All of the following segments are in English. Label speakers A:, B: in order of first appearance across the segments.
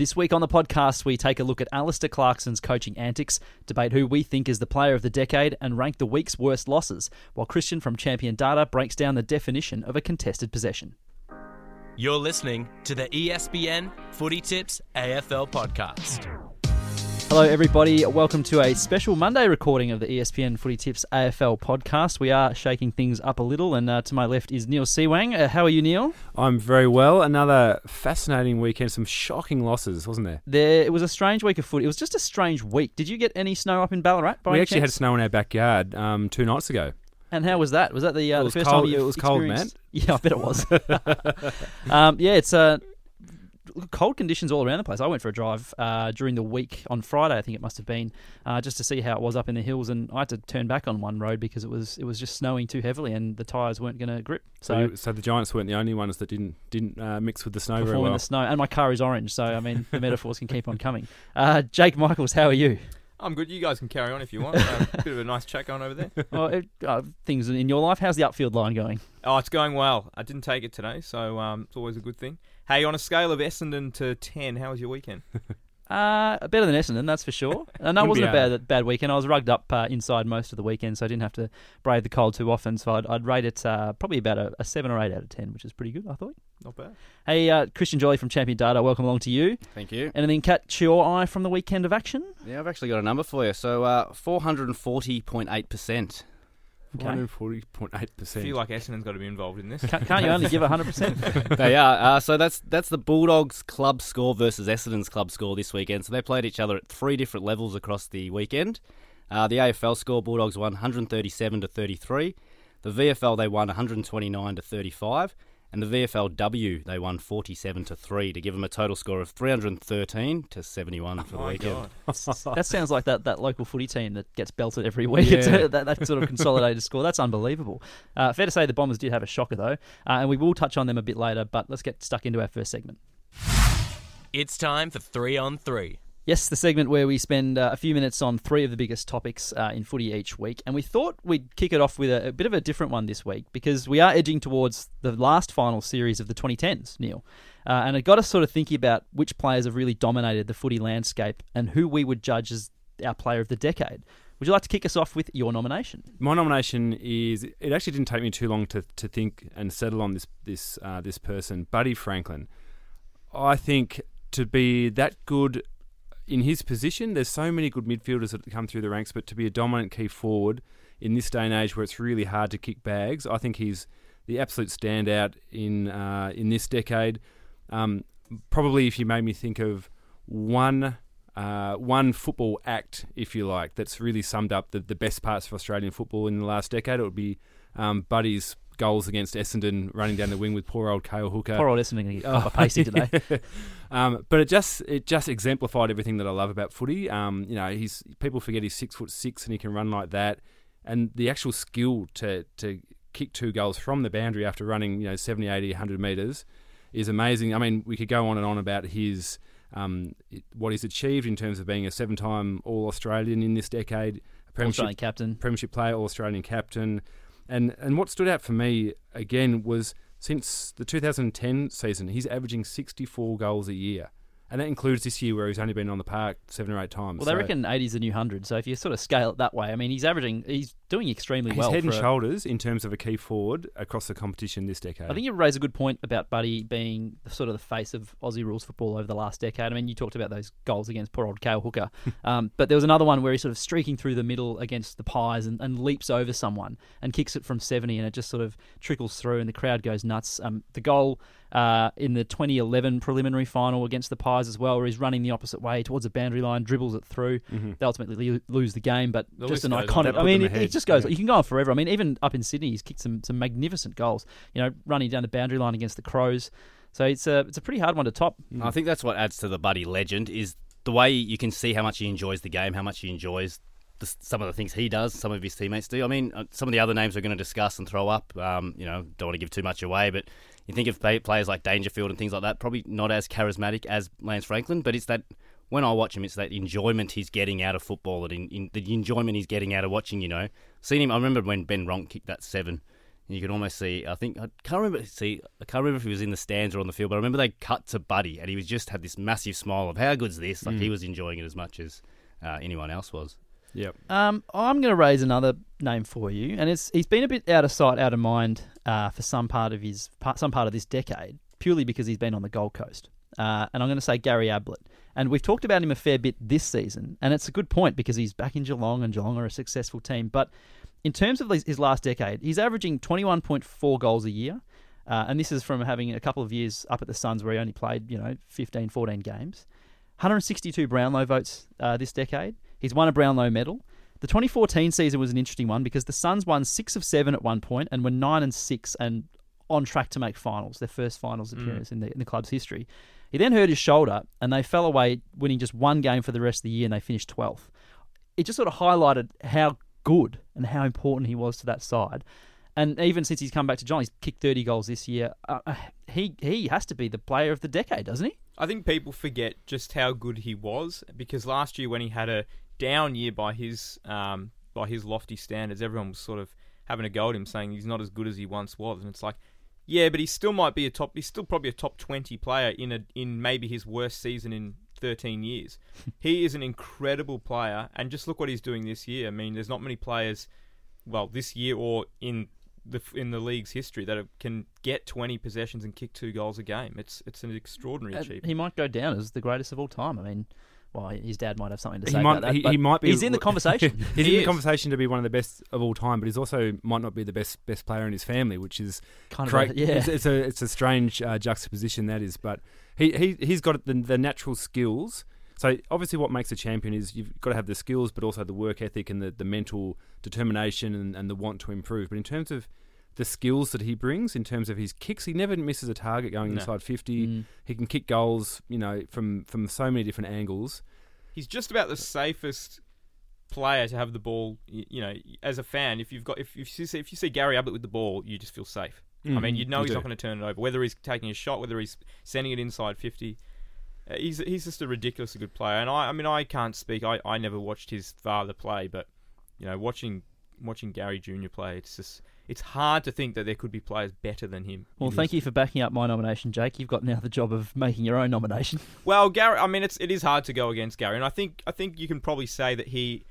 A: This week on the podcast, we take a look at Alistair Clarkson's coaching antics, debate who we think is the player of the decade, and rank the week's worst losses, while Christian from Champion Data breaks down the definition of a contested possession.
B: You're listening to the ESPN Footytips AFL podcast.
A: Hello, everybody. Welcome to a special Monday recording of the ESPN Footytips AFL podcast. We are shaking things up a little, and uh, to my left is Niall Seewang. Uh, how are you, Niall?
C: I'm very well. Another fascinating weekend. Some shocking losses, wasn't there?
A: There, it was a strange week of footy. It was just a strange week. Did you get any snow up in Ballarat? By
C: we actually had snow in our backyard um, two nights ago.
A: And how was that? Was that the, uh,
C: It
A: the first
C: cold-
A: time you
C: it was cold,
A: experienced- Yeah, I bet it was. um, yeah, it's uh, cold conditions all around the place. I went for a drive uh, during the week on Friday, I think it must have been, uh, just to see how it was up in the hills, and I had to turn back on one road because it was it was just snowing too heavily, and the tyres weren't going to grip.
C: So,
A: So.
C: you- so the Giants weren't the only ones that didn't didn't uh, mix with the snow very well.
A: the snow, and my car is orange, so I mean the metaphors can keep on coming. Uh, Jake Michaels, how are you?
D: I'm good. You guys can carry on if you want. Um, bit of a nice chat going over there.
A: oh, it, uh, things in your life. How's the upfield line going?
D: Oh, it's going well. I didn't take it today, so um, it's always a good thing. Hey, on a scale of Essendon to 10, how was your weekend?
A: Uh, better than Essendon, that's for sure. And
C: that
A: wasn't a bad bad weekend. I was rugged up uh, inside most of the weekend, so I didn't have to brave the cold too often. So I'd, I'd rate it uh, probably about a, a seven or eight out of ten, which is pretty good, I thought.
D: Not bad.
A: Hey, uh, Christian Joly from Champion Data, welcome along to you.
E: Thank you.
A: Anything catch your eye from the weekend of action?
E: Yeah, I've actually got a number for you. So, uh, 440.8%.
A: Okay.
C: 140.8
D: I feel like Essendon's got to be involved in this.
A: Can't, can't you only give hundred percent?
E: they are. Uh, so that's that's the Bulldogs club score versus Essendon's club score this weekend. So they played each other at three different levels across the weekend. Uh, the AFL score Bulldogs won 137 to 33. The VFL they won 129 to 35, and the VFLW they won 47 to three to give them a total score of 313 to 71 for the weekend.
A: That sounds like that, that local footy team that gets belted every week.
C: Yeah.
A: that, that sort of consolidated score. That's unbelievable. Uh, fair to say the Bombers did have a shocker, though, uh, and we will touch on them a bit later, but let's get stuck into our first segment.
B: It's time for three on three.
A: Yes, the segment where we spend uh, a few minutes on three of the biggest topics uh, in footy each week. And we thought we'd kick it off with a, a bit of a different one this week because we are edging towards the last final series of the 2010s, Niall. Uh, and it got us sort of thinking about which players have really dominated the footy landscape and who we would judge as our player of the decade. Would you like to kick us off with your nomination?
C: My nomination is. It actually didn't take me too long to, to think and settle on this this uh, this person, Buddy Franklin. I think to be that good in his position, there's so many good midfielders that come through the ranks, but to be a dominant key forward in this day and age where it's really hard to kick bags, I think he's the absolute standout in uh, in this decade. Um, probably, if you made me think of one uh, one football act, if you like, that's really summed up the, the best parts of Australian football in the last decade, it would be um, Buddy's goals against Essendon, running down the wing with poor old Cale Hooker.
A: Poor old Essendon going to get proper pacey today.
C: um, but it just it just exemplified everything that I love about footy. Um, you know, he's people forget he's six foot six and he can run like that, and the actual skill to to kick two goals from the boundary after running you know 70, 80, 100 meters is amazing. I mean, we could go on and on about his um, what he's achieved in terms of being a seven-time All Australian in this decade, a premiership
A: captain.
C: premiership player, All Australian captain, and and what stood out for me again was since the 2010 season, he's averaging 64 goals a year, and that includes this year where he's only been on the park seven or eight times.
A: Well, they
C: So
A: reckon 80's the new 100. So if you sort of scale it that way, I mean, he's averaging, he's doing extremely
C: he's
A: well.
C: He's head and shoulders in terms of a key forward across the competition this decade.
A: I think you raise a good point about Buddy being sort of the face of Aussie rules football over the last decade. I mean, you talked about those goals against poor old Cale Hooker, um, but there was another one where he's sort of streaking through the middle against the Pies and, and leaps over someone and kicks it from 70, and it just sort of trickles through, and the crowd goes nuts. Um, the goal uh, in the 2011 preliminary final against the Pies as well, where he's running the opposite way towards the boundary line, dribbles it through. They ultimately lo- lose the game, but
D: The
A: just an iconic. I mean, it, it just goes.
C: yeah.
A: You can go on forever. I mean, even up in Sydney, he's kicked some some magnificent goals. You know, running down the boundary line against the Crows. So it's a it's a pretty hard one to top.
E: I think that's what adds to the Buddy legend is the way you can see how much he enjoys the game, how much he enjoys the, some of the things he does, some of his teammates do. I mean, uh, some of the other names we're going to discuss and throw up. Um, you know, don't want to give too much away, but you think of players like Dangerfield and things like that, probably not as charismatic as Lance Franklin, but it's that when I watch him, it's that enjoyment he's getting out of football, and in, in, the enjoyment he's getting out of watching. You know, seeing him. I remember when Ben Ronke kicked that seven And You can almost see. I think I can't remember. See, I can't remember if he was in the stands or on the field, but I remember they cut to Buddy, and he was just had this massive smile of how good's this? Like
C: Mm.
E: he was enjoying it as much as uh, anyone else was.
C: Yep.
A: Um, I'm going to raise another name for you, and it's he's been a bit out of sight, out of mind uh, for some part of his some part of this decade, purely because he's been on the Gold Coast. Uh, and I'm going to say Gary Ablett. And we've talked about him a fair bit this season, and it's a good point because he's back in Geelong, and Geelong are a successful team. But in terms of his, his last decade, he's averaging 21.4 goals a year. Uh, and this is from having a couple of years up at the Suns where he only played, you know, 15, 14 games. 162 Brownlow votes uh, this decade. He's won a Brownlow medal. The 2014 season was an interesting one because the Suns won six of seven at one point and were nine and six and on track to make finals, their first finals appearance in, the, in the club's history. He then hurt his shoulder and they fell away, winning just one game for the rest of the year and they finished 12th. It just sort of highlighted how good and how important he was to that side. And even since he's come back to John, he's kicked 30 goals this year. Uh, uh, he he has to be the player of the decade, doesn't he?
D: I think people forget just how good he was because last year when he had a down year by his um, by his lofty standards, everyone was sort of having a go at him, saying he's not as good as he once was, and it's like, yeah, but he still might be a top. He's still probably a top twenty player in a in maybe his worst season in 13 years. he is an incredible player, and just look what he's doing this year. I mean, there's not many players, well, this year or in the in the league's history that can get 20 possessions and kick two goals a game. It's it's an extraordinary
A: Uh,
D: achievement.
A: he might go down as the greatest of all time. I mean, well, his dad might have something to
C: He
A: say
C: might,
A: about that.
C: he, he might be.
A: He's in the conversation.
C: he's
D: He
C: in
D: is.
C: the conversation to be one of the best of all time, but he's also might not be the best best player in his family, which is
A: kind of, a- yeah.
C: It's, it's a it's a strange uh, juxtaposition that is, but he he he's got the, the natural skills. So obviously, what makes a champion is you've got to have the skills, but also the work ethic and the, the mental determination and, and the want to improve. But in terms of the skills that he brings, in terms of his kicks, he never misses a target going
D: No.
C: inside fifty.
A: Mm.
C: He can kick goals, you know, from from so many different angles.
D: He's just about the safest player to have the ball. You know, as a fan, if you've got if, if you see if you see Gary Ablett with the ball, you just feel safe. I mean, you know
C: You
D: he's
C: do.
D: not going to turn it over. Whether he's taking a shot, whether he's sending it inside fifty, uh, he's he's just a ridiculously good player. And I, I mean, I can't speak. I, I never watched his father play, but you know, watching watching Gary Junior play, it's just it's hard to think that there could be players better than him.
A: Well, thank you for backing up my nomination, Jake. You've got now the job of making your own nomination.
D: Well, Gary, I mean, it's it is hard to go against Gary, and I think I think you can probably say that he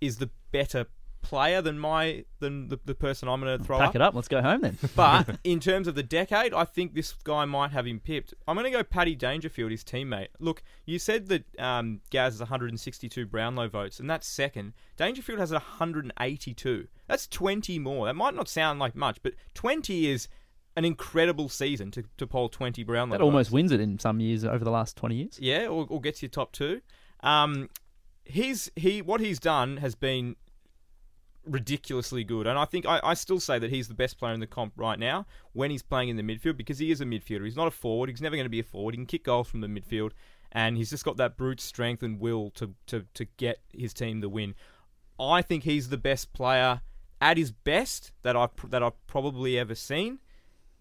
D: is the better player than my than the, the person I'm going to throw
A: Pack
D: up.
A: it up. Let's go home then.
D: But in terms of the decade, I think this guy might have him pipped. I'm going to go Paddy Dangerfield, his teammate. Look, you said that um, Gaz has 162 Brownlow votes, and that's second. Dangerfield has 182. That's 20 more. That might not sound like much, but 20 is an incredible season to, to poll 20 Brownlow
A: That almost wins it in some years over the last 20 years.
D: Yeah, or, or gets you top two. Um, he's he what he's done has been ridiculously good, and I think I, I still say that he's the best player in the comp right now when he's playing in the midfield because he is a midfielder. He's not a forward. He's never going to be a forward. He can kick goals from the midfield, and he's just got that brute strength and will to to to get his team the win. I think he's the best player at his best that I have that I've probably ever seen.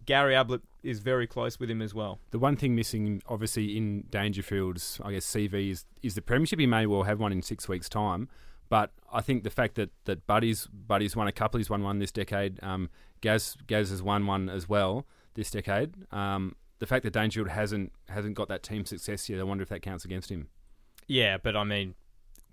D: Gary Ablett is very close with him as well.
C: The one thing missing, obviously, in Dangerfield's, I guess, CV is, is the premiership. He may well have one in six weeks' time, but I think the fact that, that Buddy's Buddy's won a couple, he's won one this decade. Um, Gaz Gaz has won one as well this decade. Um, the fact that Dangerfield hasn't hasn't got that team success yet, I wonder if that counts against him.
D: Yeah, but I mean,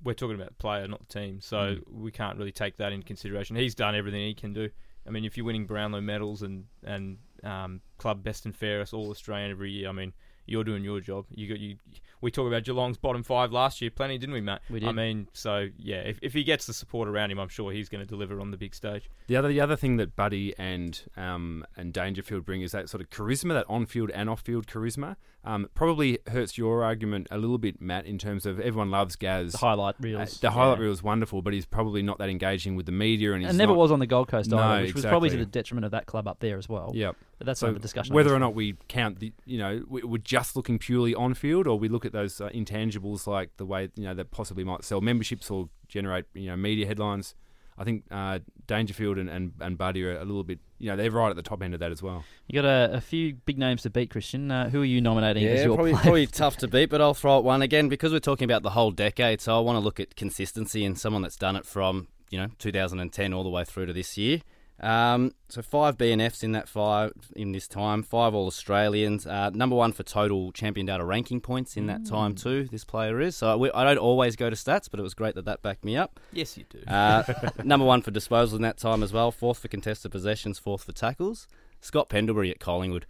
D: we're talking about the player, not the team, so
C: Mm.
D: we can't really take that into consideration. He's done everything he can do. I mean, if you're winning Brownlow medals and and um, club best and fairest All Australian every year, I mean, you're doing your job. You got you. We talked about Geelong's bottom five last year, plenty, didn't we, Matt?
A: We did.
D: I mean, so yeah, if if he gets the support around him, I'm sure he's going to deliver on the big stage.
C: The other the other thing that Buddy and um, and Dangerfield bring is that sort of charisma, that on field and off field charisma. Um, probably hurts your argument a little bit, Matt, in terms of everyone loves Gaz.
A: The highlight
C: Uh,
A: reels.
C: the highlight
A: yeah.
C: reel is wonderful, but he's probably not that engaging with the media, and he's
A: And never
C: not-
A: was on the Gold Coast
C: No,
A: either, which was probably to the detriment of that club up there as well.
C: Yep.
A: But that's
C: So
A: another discussion.
C: whether or not we count the, you know, we- we're just looking purely on field, or we look at those uh, intangibles like the way you know that possibly might sell memberships or generate you know media headlines. I think uh, Dangerfield and, and, and Buddy are a little bit, you know, they're right at the top end of that as well.
A: You got a, a few big names to beat, Christian. Uh, who are you nominating as your
E: probably,
A: player?
E: probably tough to beat, but I'll throw out one again because we're talking about the whole decade. So I want to look at consistency and someone that's done it from you know 2010 all the way through to this year. Um, so five BNFs in that five in this time, five All Australians. Uh, number one for total champion data ranking points in that time too. This player is. So we, I don't always go to stats, but it was great that that backed me up.
D: Yes, you do.
E: Uh, number one for disposal in that time as well. Fourth for contested possessions. Fourth for tackles. Scott Pendlebury at Collingwood.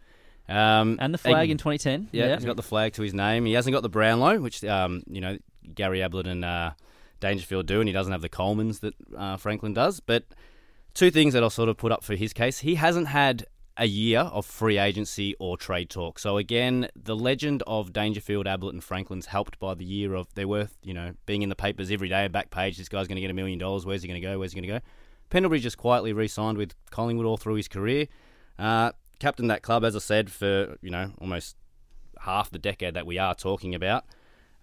E: Um,
A: And the flag
E: he-
A: in 2010.
E: yeah, he's got the flag to his name. He hasn't got the Brownlow, which um, you know Gary Ablett and uh, Dangerfield do, and he doesn't have the Colemans that uh, Franklin does. But two things that I'll sort of put up for his case: he hasn't had a year of free agency or trade talk. So again, the legend of Dangerfield, Ablett, and Franklin's helped by the year of they're worth you know being in the papers every day, back page. This guy's going to get a million dollars. Where's he going to go? Where's he going to go? Pendlebury just quietly re-signed with Collingwood all through his career. Uh, captained that club, as I said, for you know almost half the decade that we are talking about.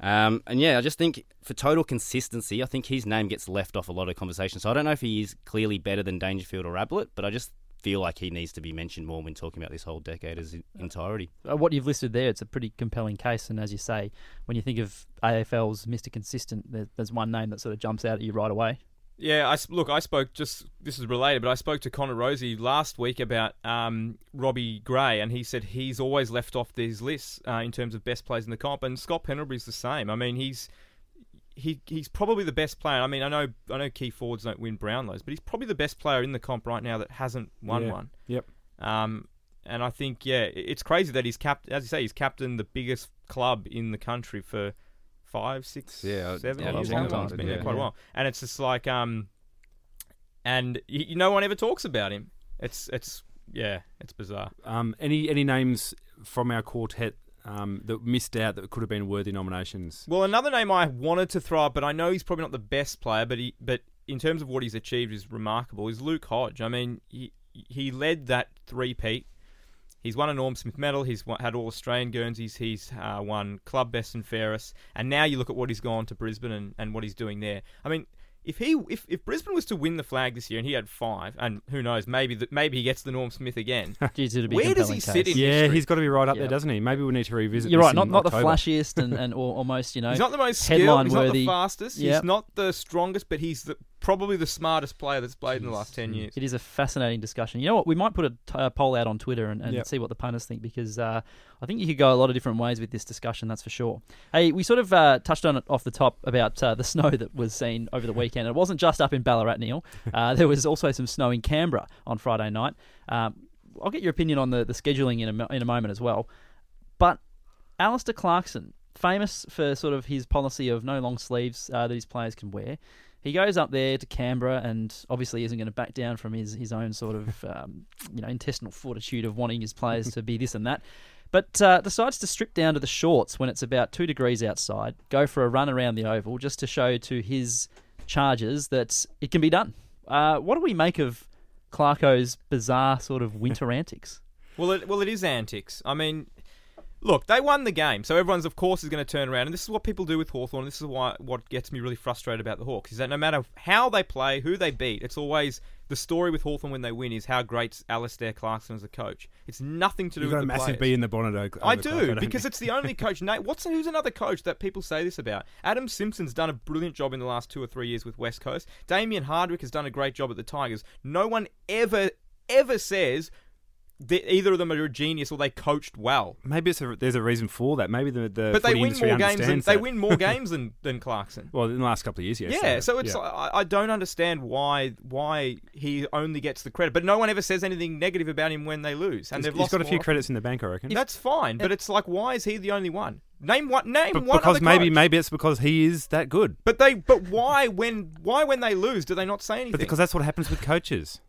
E: Um, and yeah, I just think for total consistency, I think his name gets left off a lot of conversations. So I don't know if he is clearly better than Dangerfield or Ablett, but I just feel like he needs to be mentioned more when talking about this whole decade as in entirety.
A: Uh, what you've listed there, it's a pretty compelling case. And as you say, when you think of AFL's Mr. Consistent, there's one name that sort of jumps out at you right away.
D: Yeah, I look. I spoke just this is related, but I spoke to Connor Rozee last week about um, Robbie Gray, and he said he's always left off these lists uh, in terms of best players in the comp. And Scott Pendlebury's the same. I mean, he's he he's probably the best player. I mean, I know I know key forwards don't win Brownlows, but he's probably the best player in the comp right now that hasn't won
C: Yeah.
D: one.
C: Yep.
D: Um, and I think yeah, it's crazy that he's capt as you say, he's captained the biggest club in the country for five, six,
E: Yeah,
D: seven
E: yeah,
D: years.
E: long time,
D: It's been there
E: yeah.
D: quite a while, and it's just like um, and y y- no one ever talks about him. It's it's yeah, it's bizarre.
C: Um, any any names from our quartet um, that missed out that could have been worthy nominations?
D: Well, another name I wanted to throw up, but I know he's probably not the best player, but he but in terms of what he's achieved is remarkable. Is Luke Hodge? I mean, he he led that three peat. He's won a Norm Smith medal. He's had all Australian Guernseys. He's uh, won club best and fairest. And now you look at what he's gone to Brisbane and, and what he's doing there. I mean, if he if, if Brisbane was to win the flag this year and he had five, and who knows, maybe that maybe he gets the Norm Smith again.
A: Geez, it'd be
D: Where does
A: compelling
D: he sit in
C: Yeah,
D: history?
C: he's got to be right up there, doesn't he? Maybe we need to revisit.
A: You're
C: this
A: right, not
C: in
A: not the flashiest and, and almost, you know.
D: He's not the most skilled.
A: headline
D: He's not
A: worthy.
D: the fastest.
A: Yep.
D: He's not the strongest, but he's the, probably the smartest player that's played in the last ten years.
A: It is a fascinating discussion. You know what? We might put a t- a poll out on Twitter and, and
C: Yep.
A: see what the punters think because uh, I think you could go a lot of different ways with this discussion. That's for sure. Hey, we sort of uh, touched on it off the top about uh, the snow that was seen over the weekend. It wasn't just up in Ballarat, Niall. Uh, there was also some snow in Canberra on Friday night. Um, I'll get your opinion on the, the scheduling in a, in a moment as well. But Alistair Clarkson, famous for sort of his policy of no long sleeves uh, that his players can wear. He goes up there to Canberra and obviously isn't going to back down from his, his own sort of um, you know intestinal fortitude of wanting his players to be this and that. But uh, decides to strip down to the shorts when it's about two degrees outside, go for a run around the oval just to show to his charges that it can be done. Uh, what do we make of Clarko's bizarre sort of winter antics?
D: Well, it, well, it is antics. I mean, look, they won the game, so everyone's of course is going to turn around, and this is what people do with Hawthorn. This is why what gets me really frustrated about the Hawks is that no matter how they play, who they beat, it's always the story with Hawthorn when they win is how great's Alistair Clarkson is as a coach. It's nothing to do
C: You've
D: with
C: got a
D: the
C: massive
D: players.
C: bee in the bonnet. over
D: I do
C: don't
D: because it's the only coach. Nate, what's who's another coach that people say this about? Adam Simpson's done a brilliant job in the last two or three years with West Coast. Damien Hardwick has done a great job at the Tigers. No one ever ever says either of them are a genius or they coached well.
C: Maybe it's a, there's a reason for that. Maybe the, the
D: But they win more games than they win more games than, than Clarkson.
C: Well, in the last couple of years, yes.
D: Yeah, so it's
C: yeah.
D: I, I don't understand why why he only gets the credit, but no one ever says anything negative about him when they lose, and
C: He's-
D: they've
C: he's got a few credits in the bank, I reckon.
D: That's fine, but it's like, why is he the only one? Name one. Name
C: But
D: one
C: because maybe
D: coach.
C: maybe it's because he is that good.
D: But they, but why when why when they lose do they not say anything?
C: But because that's what happens with coaches.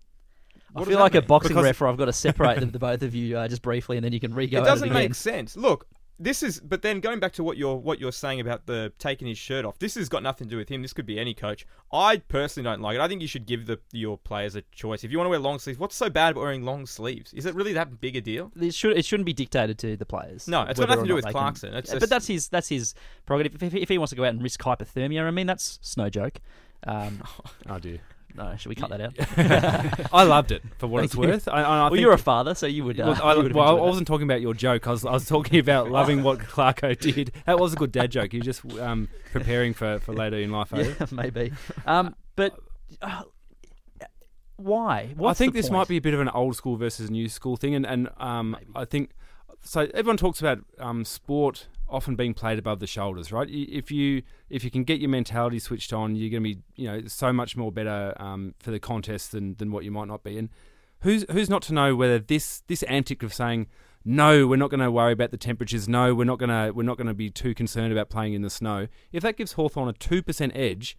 A: I feel like
D: that
A: a boxing
C: Because-
A: ref where I've got to separate the, the both of you uh, just briefly, and then you can re-go.
D: it doesn't
A: again.
D: make sense. Look, this is. But then going back to what you're what you're saying about the taking his shirt off, this has got nothing to do with him. This could be any coach. I personally don't like it. I think you should give the your players a choice. If you want to wear long sleeves, what's so bad about wearing long sleeves? Is it really that big a deal?
A: It should it shouldn't be dictated to the players.
D: No, it's got nothing to do with
A: they can-
D: Clarkson. It's just-
A: but that's his that's his prerogative. If, if he wants to go out and risk hypothermia, I mean that's no joke. Um,
C: Oh dear.
A: No, should we cut that out?
C: I loved it for what
A: Thank
C: it's
A: you.
C: worth. I, I,
A: well,
C: think-
A: you're a father, so you would. Uh,
C: Look, I,
A: you
C: well, I wasn't talking about your joke. I was, I was talking about loving what Clarko did. That was a good dad joke. You're just um, preparing for, for later in life.
A: Yeah, maybe. Um, but uh, why?
C: I think this
A: point?
C: might be a bit of an old school versus new school thing, and and um, I think so. Everyone talks about um, sport often being played above the shoulders, right? If you if you can get your mentality switched on, you're going to be you know so much more better um, for the contest than than what you might not be. And who's who's not to know whether this this antic of saying no, we're not going to worry about the temperatures. No, we're not going to we're not going to be too concerned about playing in the snow. If that gives Hawthorn a two percent edge,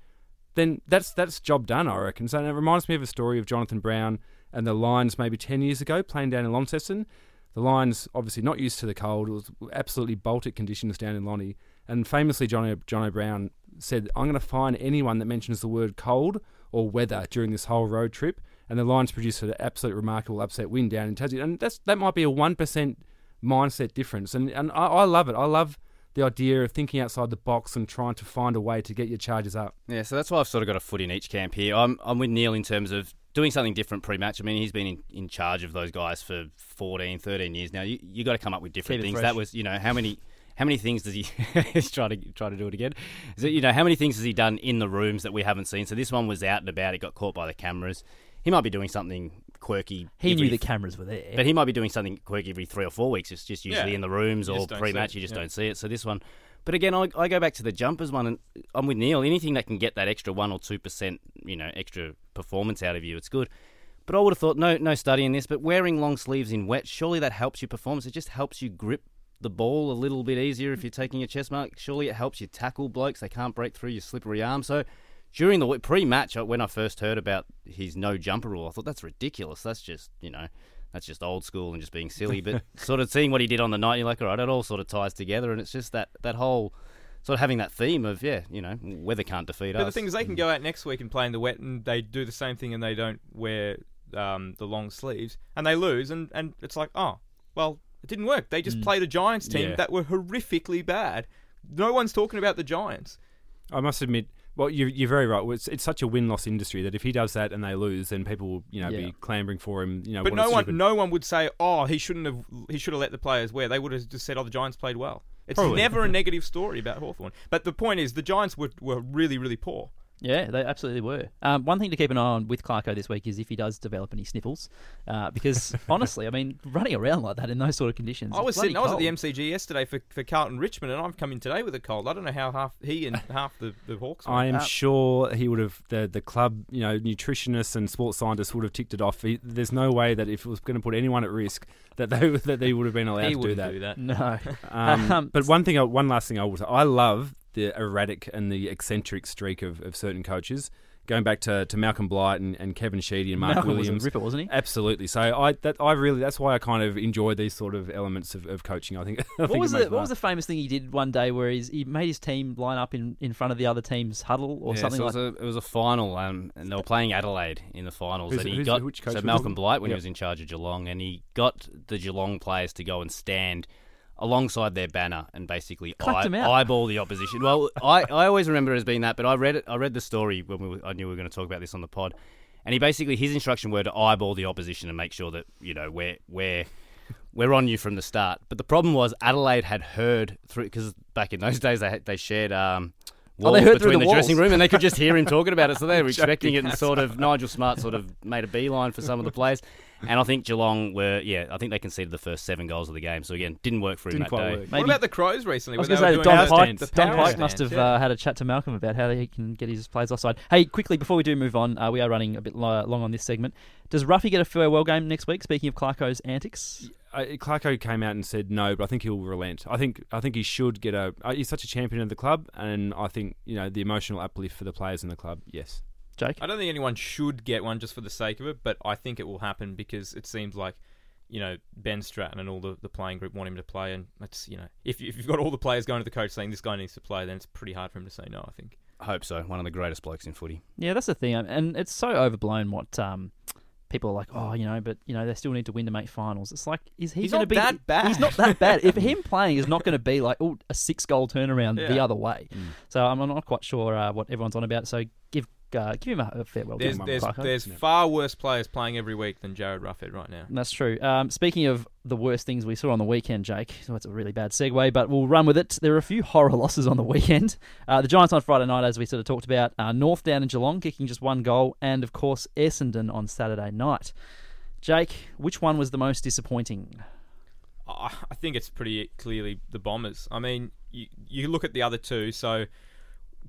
C: then that's that's job done, I reckon. So it reminds me of a story of Jonathan Brown and the Lions maybe ten years ago playing down in Launceston. The Lions obviously not used to the cold. It was absolutely Baltic conditions down in Lonnie. And famously, Johnny Johnny Brown said, "I'm going to find anyone that mentions the word cold or weather during this whole road trip." And the Lions produced an absolute remarkable upset win down in Tassie. And that's that might be a one percent mindset difference. And and I, I love it. I love the idea of thinking outside the box and trying to find a way to get your charges up.
E: Yeah, so that's why I've sort of got a foot in each camp here. I'm I'm with Niall in terms of doing something different pre-match. I mean, he's been in, in charge of those guys for 14, 13 years now. You you got to come up with different things.
A: fresh.
E: That was, you know, how many how many things does he he's trying to try to do it again? Is it, you know, how many things has he done in the rooms that we haven't seen? So this one was out and about. It got caught by the cameras. He might be doing something quirky.
A: He
E: every
A: knew the cameras were there.
E: but he might be doing something quirky every three or four weeks. It's just usually
D: Yeah.
E: in the rooms or
D: just don't see
E: pre-match. You just
D: yeah.
E: don't see it. So this one, but again, I, I go back to the jumpers one, and I'm with Niall. Anything that can get that extra one or two percent, you know, extra performance out of you, it's good. But I would have thought no, no study in this. But wearing long sleeves in wet, surely that helps your performance. It just helps you grip the ball a little bit easier if you're taking a chest mark. Surely it helps you tackle blokes. They can't break through your slippery arm. So during the pre-match, uh, when I first heard about his no jumper rule, I thought that's ridiculous. That's just you know, that's just old school and just being silly. But sort of seeing what he did on the night, you're like, all right, it all sort of ties together, and it's just that that whole sort of having that theme of yeah, you know, weather can't defeat
D: But
E: us.
D: the thing is, they can go out next week and play in the wet, and they do the same thing, and they don't wear um, the long sleeves, and they lose, and, and it's like, oh, well, it didn't work. They just played a Giants team
C: Yeah.
D: that were horrifically bad. No one's talking about the Giants.
C: I must admit, well, you're, you're very right. It's, it's such a win loss industry that if he does that and they lose, then people will you know
A: Yeah.
C: be clambering for him. You know,
D: But
C: what a
D: no one,
C: stupid-
D: no one would say, "Oh, he shouldn't have. He should have let the players wear." They would have just said, "Oh, the Giants played well." It's
C: Probably.
D: never a negative story about Hawthorn. But the point is, the Giants were, were really, really poor.
A: Yeah, they absolutely were. Um, one thing to keep an eye on with Clarko this week is if he does develop any sniffles, uh, because honestly, I mean, running around like that in those sort of conditions,
D: I was
A: it's bloody
D: sitting. I was at the. MCG yesterday for, for Carlton Richmond, and I've come in today with a cold. I don't know how half he and half the, the Hawks.
C: I am
A: Uh,
C: sure he would have the the club, you know, nutritionists and sports scientists would have ticked it off. He, there's no way that if it was going to put anyone at risk, that they that they would have been allowed
D: he
C: to do that.
D: do that.
A: No,
C: Um,
A: Um,
C: but one thing, one last thing I will say, I love the erratic and the eccentric streak of, of certain coaches. Going back to, to Malcolm Blight and, and Kevin Sheedy and Mark
A: Malcolm
C: Williams,
A: was a ripper, wasn't he?
C: Absolutely. So I that I really that's why I kind of enjoy these sort of elements of, of coaching. I think. I
A: What
C: think
A: was the What was the famous thing he did one day where he's, he made his team line up in, in front of the other team's huddle or
E: Yeah,
A: something
E: so
A: like
E: it was, a, it was a final, um, and they were playing Adelaide in the finals.
C: Who's-
E: and he got
C: which coach
E: so Malcolm? Blight when he was in charge of Geelong, and he got the Geelong players to go and stand alongside their banner and basically eye, eyeball the opposition. Well, I, I always remember it as being that, but I read it. I read the story when we I knew we were going to talk about this on the pod, and he basically his instruction were to eyeball the opposition and make sure that you know we're we're we're on you from the start. But the problem was Adelaide had heard through because back in those days they they shared. Um,
A: Oh, they
E: walls
A: heard through
E: between
A: the
E: the, dressing room, and they could just hear him talking about it. So they were expecting it, and sort of Nigel Smart sort of made a beeline for some of the players. And I think Geelong were, yeah, I think they conceded the first seven goals of the game. So again, didn't work for him
C: Didn't
E: that
C: quite
E: day.
C: work.
A: Maybe-
D: what about the Crows recently?
A: I was
D: where
A: going
D: they
A: to say
D: were
A: that
D: doing
A: Don
D: the-
A: Pyke,
D: the
A: Don
D: power Pyke
A: must have
D: yeah.
A: uh, had a chat to Malcolm about how he can get his players offside. Hey, quickly before we do move on, uh, we are running a bit lo- long on this segment. Does Roughy get a farewell game next week? Speaking of Clarko's antics,
C: uh, Clarko came out and said no, but I think he'll relent. I think I think he should get a. Uh, he's such a champion of the club, and I think you know the emotional uplift for the players in the club. Yes,
A: Jake.
D: I don't think anyone should get one just for the sake of it, but I think it will happen because it seems like, you know, Ben Stratton and all the, the playing group want him to play, and that's you know, if, if you've got all the players going to the coach saying this guy needs to play, then it's pretty hard for him to say no. I think.
E: I hope so. One of the greatest blokes in footy.
A: Yeah, that's the thing, um, and it's so overblown. What um, people are like, oh, you know, but you know, they still need to win to make finals. It's like, is he going to be
D: that bad.
A: He's not that bad. if him playing is not going to be like oh, a six goal turnaround the other way.
C: Mm.
A: So I'm not quite sure uh, what everyone's on about. So give uh, give him a, a farewell.
D: There's there's, there's far worse players playing every week than Jarryd Roughead right now.
A: That's true. Um, speaking of the worst things we saw on the weekend, Jake, so that's a really bad segue, but we'll run with it. There are a few horror losses on the weekend. Uh, the Giants on Friday night, as we sort of talked about, uh, North down in Geelong kicking just one goal, and of course Essendon on Saturday night. Jake, which one was the most disappointing?
D: I I think it's pretty clearly the Bombers. I mean, you, you look at the other two. So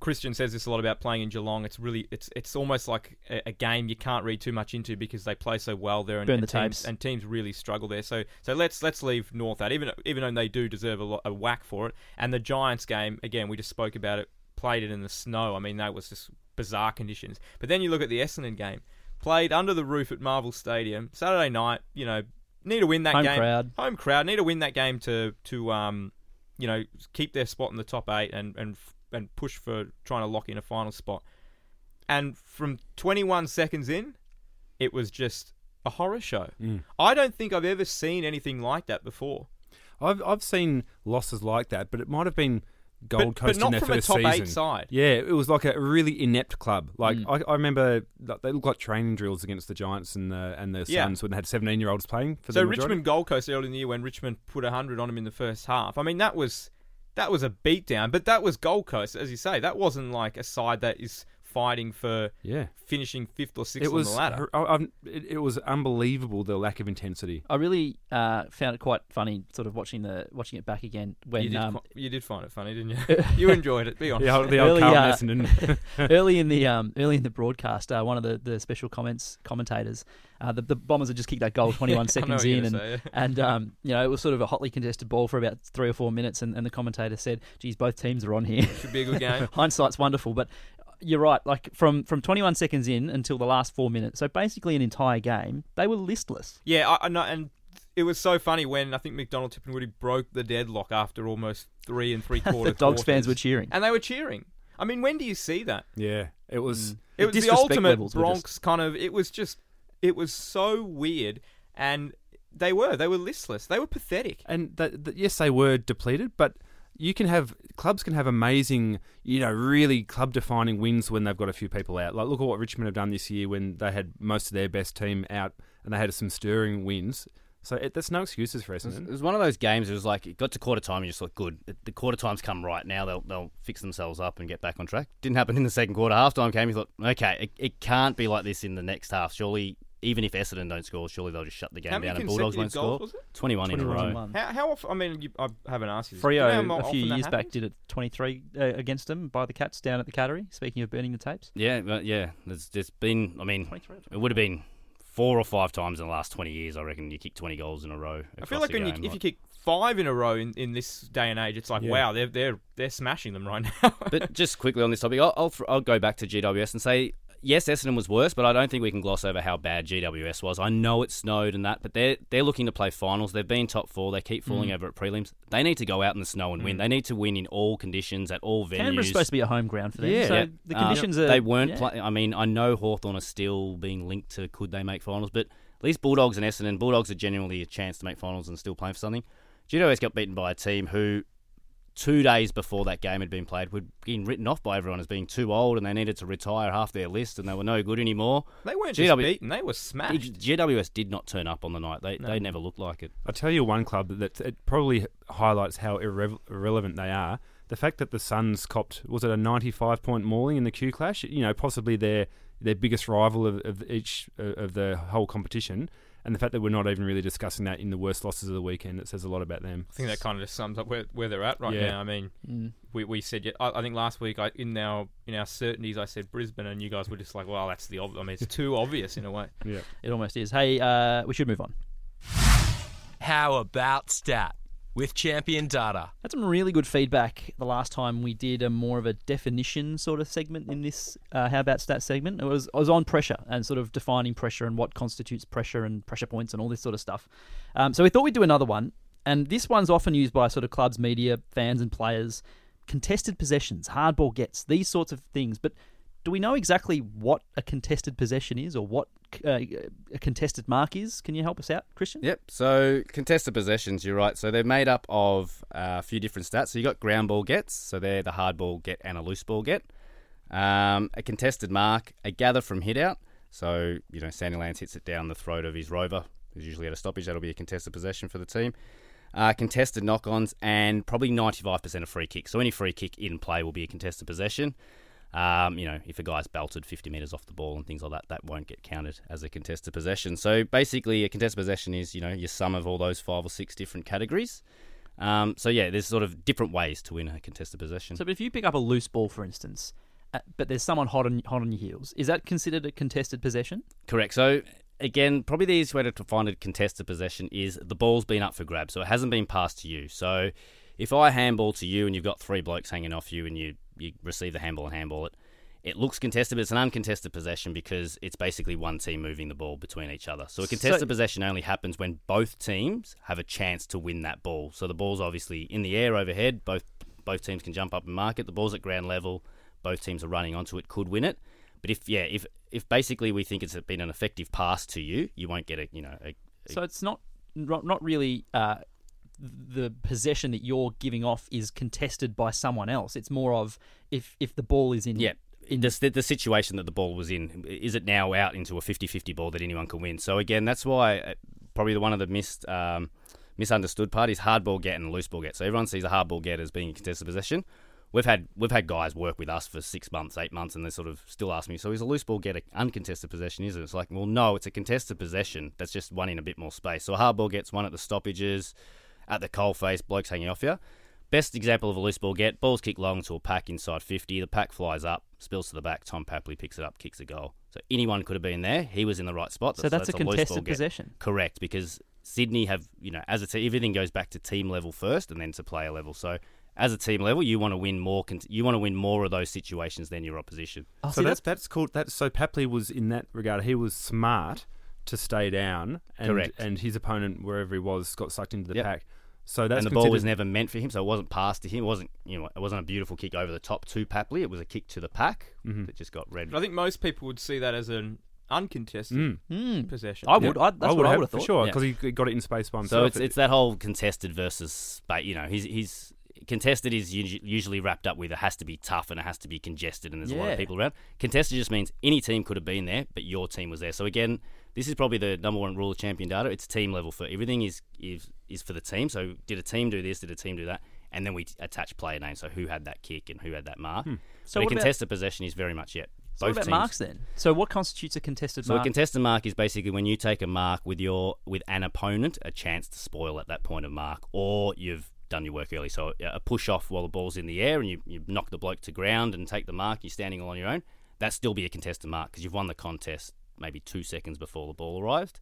D: Christian says this a lot about playing in Geelong. It's really it's it's almost like a, a game you can't read too much into because they play so well there and,
A: Burn
D: and teams
A: tapes.
D: and teams really struggle there. So so let's let's leave North out even even though they do deserve a, lot, a whack for it. And the Giants game again, we just spoke about it. Played it in the snow. I mean, that was just bizarre conditions. But then you look at the Essendon game, played under the roof at Marvel Stadium Saturday night. You know, need to win that game.
A: Home
D: game.
A: crowd.
D: Home crowd need to win that game to to um, you know, keep their spot in the top eight and and and push for trying to lock in a final spot. And from 21 seconds in, it was just a horror show.
C: Mm.
D: I don't think I've ever seen anything like that before.
C: I've I've seen losses like that, but it might have been Gold
D: but
C: Coast
D: not
C: in their first
D: top
C: season.
D: side.
C: Yeah, it was like a really inept club. Like
A: Mm.
C: I, I remember they looked like training drills against the Giants and the and the
D: Yeah.
C: Suns when they had seventeen year olds playing for
D: So
C: the.
D: Richmond Gold Coast early in the year when Richmond put 100 on them in the first half. I mean, that was that was a beatdown, but that was Gold Coast, as you say. That wasn't like a side that is fighting for
C: Yeah,
D: finishing fifth or sixth
C: it was.
D: on the ladder.
C: I- I'm- it, it was unbelievable the lack of intensity.
A: I really uh, found it quite funny, sort of watching the watching it back again when
D: you, did,
A: um,
D: you did find it funny, didn't you? you enjoyed it. Be honest.
C: The old, the old
A: Early,
C: Carlton
A: uh,
C: Essendon.
A: early in the um, early in the broadcast, uh, one of the, the special comments commentators, uh, the, the Bombers had just kicked that goal 21 seconds in, and
D: say, yeah.
A: and um, you know it was sort of a hotly contested ball for about three or four minutes, and, and the commentator said, "Geez, both teams are on here."
D: should be a good game.
A: Hindsight's wonderful, but you're right. Like from from 21 seconds in until the last four minutes, so basically an entire game, they were listless.
D: Yeah, I, I know, and it was so funny when I think McDonald-Tipungwuti broke the deadlock after almost three and three
A: the
D: quarter.
A: Dogs fans were cheering.
D: and they were cheering. I mean, when do you see that?
C: yeah, it was.
A: Mm.
D: It was the
A: disrespect
D: ultimate Bronx
A: just-
D: kind of. It was just. It was so weird, and they were. They were listless. They were pathetic.
C: And that, that, yes, they were depleted, but you can have clubs can have amazing, you know, really club defining wins when they've got a few people out. Like look at what Richmond have done this year when they had most of their best team out and they had some stirring wins. So it, that's no excuses for
E: was, it was one of those games. It was like it got to quarter time, and you just thought, "Good, the- the quarter time's come right now. They'll they'll fix themselves up and get back on track." Didn't happen in the second quarter. Half time came. You thought, "Okay, it, it can't be like this in the next half. Surely, even if Essendon don't score, surely they'll just shut the game
D: How many
E: down and Bulldogs
D: consecutive
E: won't
D: goals
E: score."
D: was it?
E: Twenty-one in a row.
D: How, how often? I mean, you, I haven't asked you. This. Do you know how
A: Frio
D: mo-
A: a few
D: often that
A: years back did it 23 uh, against them by the Cats down at the Cattery. Speaking of burning the tapes,
E: Yeah, but yeah. There's there's been. I mean,
A: 23.
E: it would have been four or five times in the last twenty years. I reckon you kick twenty goals in a row.
D: I feel like
E: a
D: when you,
E: game,
D: if you kick five in a row in, in this day and age, it's like
C: Yeah.
D: wow, they're they're they're smashing them right now.
E: but just quickly on this topic, I'll, I'll, I'll go back to GWS and say, yes, Essendon was worse, but I don't think we can gloss over how bad GWS was. I know it snowed and that, but they're they're looking to play finals. They've been top four. They keep falling over at prelims. They need to go out in the snow and win. They need to win in all conditions at all venues.
A: Canberra's supposed to be a home ground for them.
C: Yeah.
A: so
E: Yeah.
A: the
E: Uh,
A: conditions are.
E: They weren't.
A: yeah.
E: Play, I mean, I know Hawthorn are still being linked to could they make finals, but at least Bulldogs and Essendon, Bulldogs are genuinely a chance to make finals and still playing for something. GWS got beaten by a team who, two days before that game had been played, were being written off by everyone as being too old and they needed to retire half their list and they were no good anymore.
D: they weren't just
E: GW
D: beaten; they were smashed.
E: GWS did not turn up on the night. They
D: No.
E: they never looked like it.
C: I'll tell you one club that it probably highlights how irre- irrelevant they are. The fact that the Suns copped was it a 95 point mauling in the Q Clash? You know, possibly their their biggest rival of, of each uh, of the whole competition, and the fact that we're not even really discussing that in the worst losses of the weekend, it says a lot about them.
D: I think that kind of just sums up where, where they're at right
C: Yeah.
D: now. I mean,
A: Mm.
D: we, we said yeah, I, I think last week I, in our in our certainties I said Brisbane, and you guys were just like, well, that's the ob- I mean, it's too obvious in a way.
C: Yeah.
A: It almost is. Hey, uh, we should move on.
B: How about stat with champion data?
A: Had some really good feedback the last time we did a more of a definition sort of segment in this uh, How About Stats segment. It was, I was on pressure and sort of defining pressure and what constitutes pressure and pressure points and all this sort of stuff. Um, so we thought we'd do another one. And this one's often used by sort of clubs, media, fans, and players. Contested possessions, hardball gets, these sorts of things. But do we know exactly what a contested possession is or what uh, a contested mark is? Can you help us out, Christian?
E: Yep. So contested possessions, you're right. So they're made up of uh, a few different stats. So you got ground ball gets. So they're the hard ball get and a loose ball get. Um, a contested mark, a gather from hit out. So, you know, Sandilands hits it down the throat of his rover, who's usually at a stoppage. That'll be a contested possession for the team. Uh, contested knock ons, and probably 95% of free kicks. So, any free kick in play will be a contested possession. Um, you know, if a guy's belted 50 metres off the ball and things like that, that won't get counted as a contested possession. So basically, a contested possession is, you know, your sum of all those five or six different categories. Um, so yeah, there's sort of different ways to win a contested possession.
A: So, but if you pick up a loose ball, for instance, uh, but there's someone hot on hot on your heels, is that considered a contested possession?
E: Correct. So again, probably the easiest way to find a contested possession is the ball's been up for grabs, so it hasn't been passed to you. So if I handball to you and you've got three blokes hanging off you and you you receive the handball and handball it, it looks contested, but it's an uncontested possession because it's basically one team moving the ball between each other. So a contested
A: So-
E: possession only happens when both teams have a chance to win that ball. So the ball's obviously in the air overhead. Both both teams can jump up and mark it. The ball's at ground level. Both teams are running onto it, could win it. But if yeah, if if basically we think it's been an effective pass to you, you won't get a you know a,
A: So it's not not not really uh, the possession that you're giving off is contested by someone else. It's more of if if the ball is in
E: Yeah. In the, the, situation that the ball was in, is it now out into a 50 50 ball that anyone can win? So, again, that's why uh, probably the one of the missed, um, misunderstood part is hard ball get and loose ball get. So, everyone sees a hard ball get as being a contested possession. We've had we've had guys work with us for six months, eight months, and they sort of still ask me, so is a loose ball get an uncontested possession, is it? It's like, well, no, it's a contested possession. That's just one in a bit more space. So, a hard ball gets one at the stoppages, at the coalface, blokes hanging off you. Best example of a loose ball get, balls kick long to a pack inside 50. The pack flies up, spills to the back. Tom Papley picks it up, kicks a goal. So anyone could have been there. He was in the right spot.
A: so that's, a
E: loose ball
A: contested
E: get.
A: possession.
E: Correct, because Sydney have, you know, as a team, everything goes back to team level first and then to player level. So as a team level, you want to win more. You want to win more of those situations than your opposition.
A: Oh,
C: So
A: see,
C: that's that's cool. That's so Papley was in that regard. He was smart to stay down, and
E: Correct.
C: and his opponent wherever he was got sucked into the
E: Yep.
C: pack. So that's
E: and the ball was never meant for him, so it wasn't passed to him. It wasn't, you know, it wasn't a beautiful kick over the top to Papley. It was a kick to the pack
C: Mhm.
E: that just got red.
D: But I think most people would see that as an uncontested
C: Mm.
A: Mm.
D: possession.
A: I would. I, that's what I
C: have
A: would have thought.
C: for
A: thought.
C: sure
E: Yeah.
C: because he got it in space by
E: So it's it's that whole contested versus spa You know, he's he's contested is usually wrapped up with it has to be tough and it has to be congested and there's a lot of people around. Contested just means any team could have been there, but your team was there. So again, this is probably the number one rule of champion data. It's team level for everything is is is for the team. So did a team do this? Did a team do that? And then we attach player names. So who had that kick and who had that mark? Hmm.
A: So
E: So
A: what
E: a
A: about-
E: contested possession is very much yet.
A: So what
E: Both
A: about
E: teams.
A: marks then? So what constitutes a contested
E: So
A: mark?
E: So a contested mark is basically when you take a mark with your with an opponent, a chance to spoil at that point of mark, or you've done your work early. So a push off while the ball's in the air and you, you knock the bloke to ground and take the mark, you're standing all on your own. That still be a contested mark because you've won the contest maybe two seconds before the ball arrived.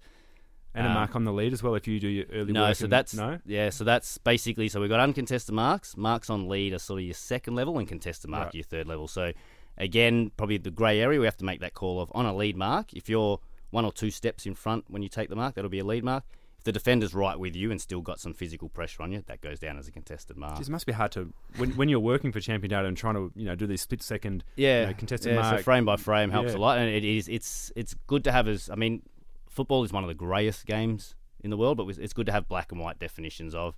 C: and a
E: um,
C: mark on the lead as well if you do your early
E: No,
C: work.
E: so
C: and-
E: that's
C: no.
E: yeah, so that's basically so we've got uncontested marks. Marks on lead are sort of your second level, and contested mark
C: Right.
E: your third level. So again, probably the grey area we have to make that call of on a lead mark. If you're one or two steps in front when you take the mark, that'll be a lead mark. The defender's right with you and still got some physical pressure on you, that goes down as a contested mark.
C: It must be hard to when when you're working for champion data and trying to you know do these split second
E: yeah,
C: you know, contested
E: yeah,
C: mark.
E: So frame by frame helps
C: Yeah.
E: a lot, and it is it's it's good to have as I mean, football is one of the greyest games in the world, but it's good to have black and white definitions of.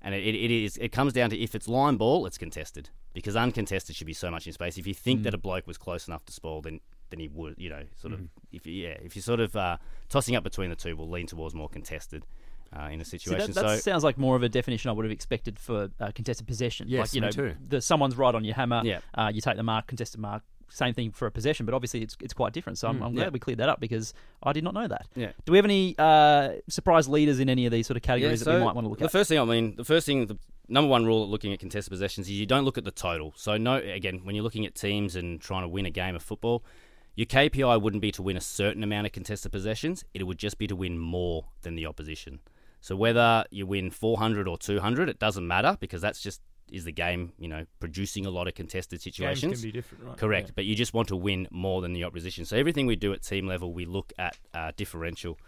E: And it, it, it is it comes down to if it's line ball, it's contested because uncontested should be so much in space. If you think
C: Mm.
E: that a bloke was close enough to spoil, then then he would, you know, sort of.
C: Mm-hmm.
E: If yeah, if you're sort of uh, tossing up between the two, will lean towards more contested uh, in a
A: See,
E: situation.
A: that, that
E: so
A: sounds like more of a definition I would have expected for uh, contested possession.
C: Yes,
A: like you know,
C: too.
A: the someone's right on your hammer.
E: Yeah.
A: Uh, you take the mark, contested mark. Same thing for a possession, but obviously it's it's quite different. So I'm, I'm glad
E: Mm, yeah.
A: we cleared that up because I did not know that.
E: yeah.
A: Do we have any uh, surprise leaders in any of these sort of categories that we might want to look at?
E: the first thing I mean, the first thing, the number one rule at looking at contested possessions is you don't look at the total. So no, again, when you're looking at teams and trying to win a game of football, your KPI wouldn't be to win a certain amount of contested possessions. It would just be to win more than the opposition. So whether you win 400 or 200, it doesn't matter because that's just is the game, you know, producing a lot of contested
D: Games
E: situations.
D: can be different, right?
E: Correct,
D: Yeah.
E: but you just want to win more than the opposition. So everything we do at team level, we look at uh, differential.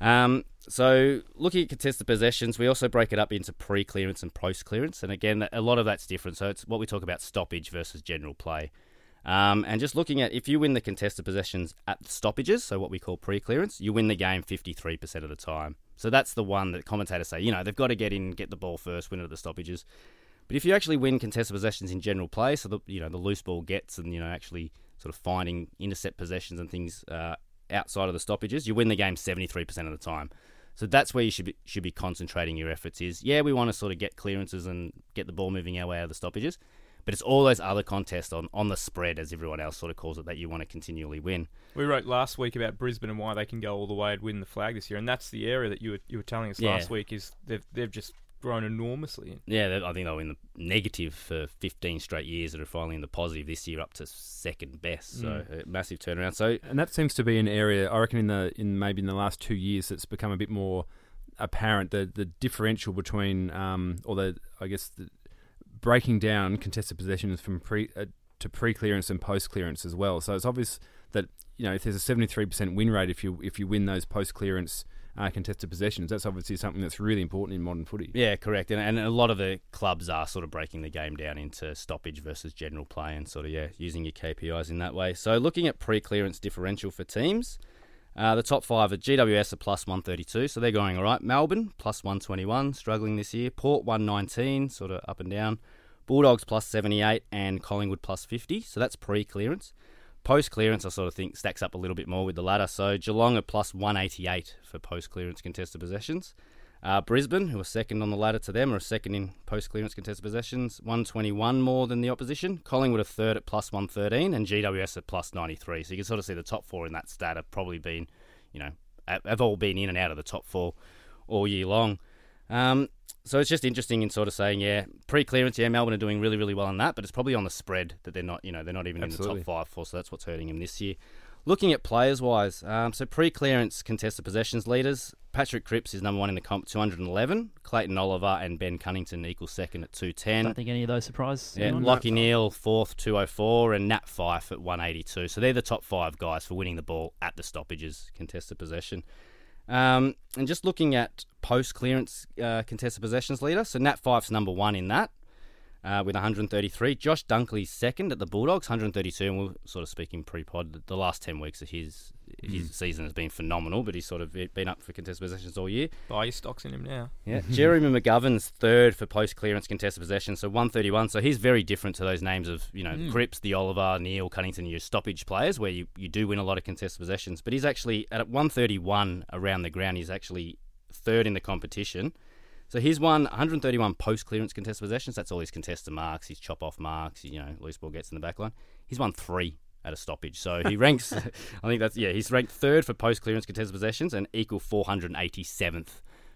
E: Um, so looking at contested possessions, we also break it up into pre-clearance and post-clearance, and again, a lot of that's different. So it's what we talk about stoppage versus general play. Um, and just looking at if you win the contested possessions at the stoppages, so what we call pre-clearance, you win the game 53% of the time. So that's the one that commentators say, you know, they've got to get in, get the ball first, win it at the stoppages. But if you actually win contested possessions in general play, so the you know the loose ball gets and you know actually sort of finding intercept possessions and things uh, outside of the stoppages, you win the game seventy three percent of the time. So that's where you should be, should be concentrating your efforts. Is yeah, we want to sort of get clearances and get the ball moving our way out of the stoppages, but it's all those other contests on, on the spread, as everyone else sort of calls it, that you want to continually win.
D: We wrote last week about Brisbane and why they can go all the way and win the flag this year, and that's the area that you were you were telling us
E: Yeah.
D: last week is they've they've just grown enormously.
E: Yeah, they- I think they were in the negative for 15 straight years that are finally in the positive this year, up to second best. So a massive turnaround. So
C: And that seems to be an area I reckon in the in maybe in the last two years it's become a bit more apparent the the differential between um or the I guess the breaking down contested possessions from pre uh, to pre clearance and post clearance as well. So it's obvious that you know if there's a 73% win rate if you if you win those post clearance uh, contested possessions, that's obviously something that's really important in modern footy.
E: Yeah, correct. And, and a lot of the clubs are sort of breaking the game down into stoppage versus general play and sort of, yeah, using your KPIs in that way. So looking at pre clearance differential for teams, uh, the top five are GWS are plus 132, so they're going all right. Melbourne plus 121, struggling this year. Port 119, sort of up and down. Bulldogs plus 78 and Collingwood plus 50, so that's pre clearance. Post clearance, I sort of think stacks up a little bit more with the latter. So Geelong are plus 188 for post clearance contested possessions. Uh, Brisbane, who are second on the ladder to them, are second in post clearance contested possessions, 121 more than the opposition. Collingwood are third at plus 113, and GWS at plus 93. So you can sort of see the top four in that stat have probably been, you know, have have all been in and out of the top four all year long. Um, so it's just interesting in sort of saying, yeah, pre-clearance, yeah, Melbourne are doing really, really well on that, but it's probably on the spread that they're not, you know, they're not even
C: Absolutely.
E: in the top five for, so that's what's hurting them this year. Looking at players-wise, um, so pre-clearance contested possessions leaders, Patrick Cripps is number one in the comp, 211. Clayton Oliver and Ben Cunnington equal second at 210.
A: I don't think any of those surprise
E: Yeah,
A: anyone.
E: Lachie Neale fourth, 204, and Nat Fyfe at 182. So they're the top five guys for winning the ball at the stoppages, contested possession. Um, and just looking at post clearance uh, contested possessions leader, so Nat Fyfe's number one in that uh, with 133. Josh Dunkley's second at the Bulldogs, 132. And we're sort of speaking pre pod, the last 10 weeks of his his hmm. season has been phenomenal, but he's sort of been up for contested possessions all year.
D: Buy your stocks in him now.
E: Yeah, Jeremy McGovern's third for post clearance contested possession, so 131. So he's very different to those names of you know hmm. Cripps, the Oliver, Neale, Cunnington, your stoppage players, where you, you do win a lot of contested possessions. But he's actually at 131 around the ground. He's actually third in the competition. So he's won 131 post clearance contested possessions. That's all his contested marks, his chop off marks. You know, loose ball gets in the back line. He's won three at a stoppage. So he ranks. I think that's yeah. He's ranked third for post clearance contested possessions and equal 487th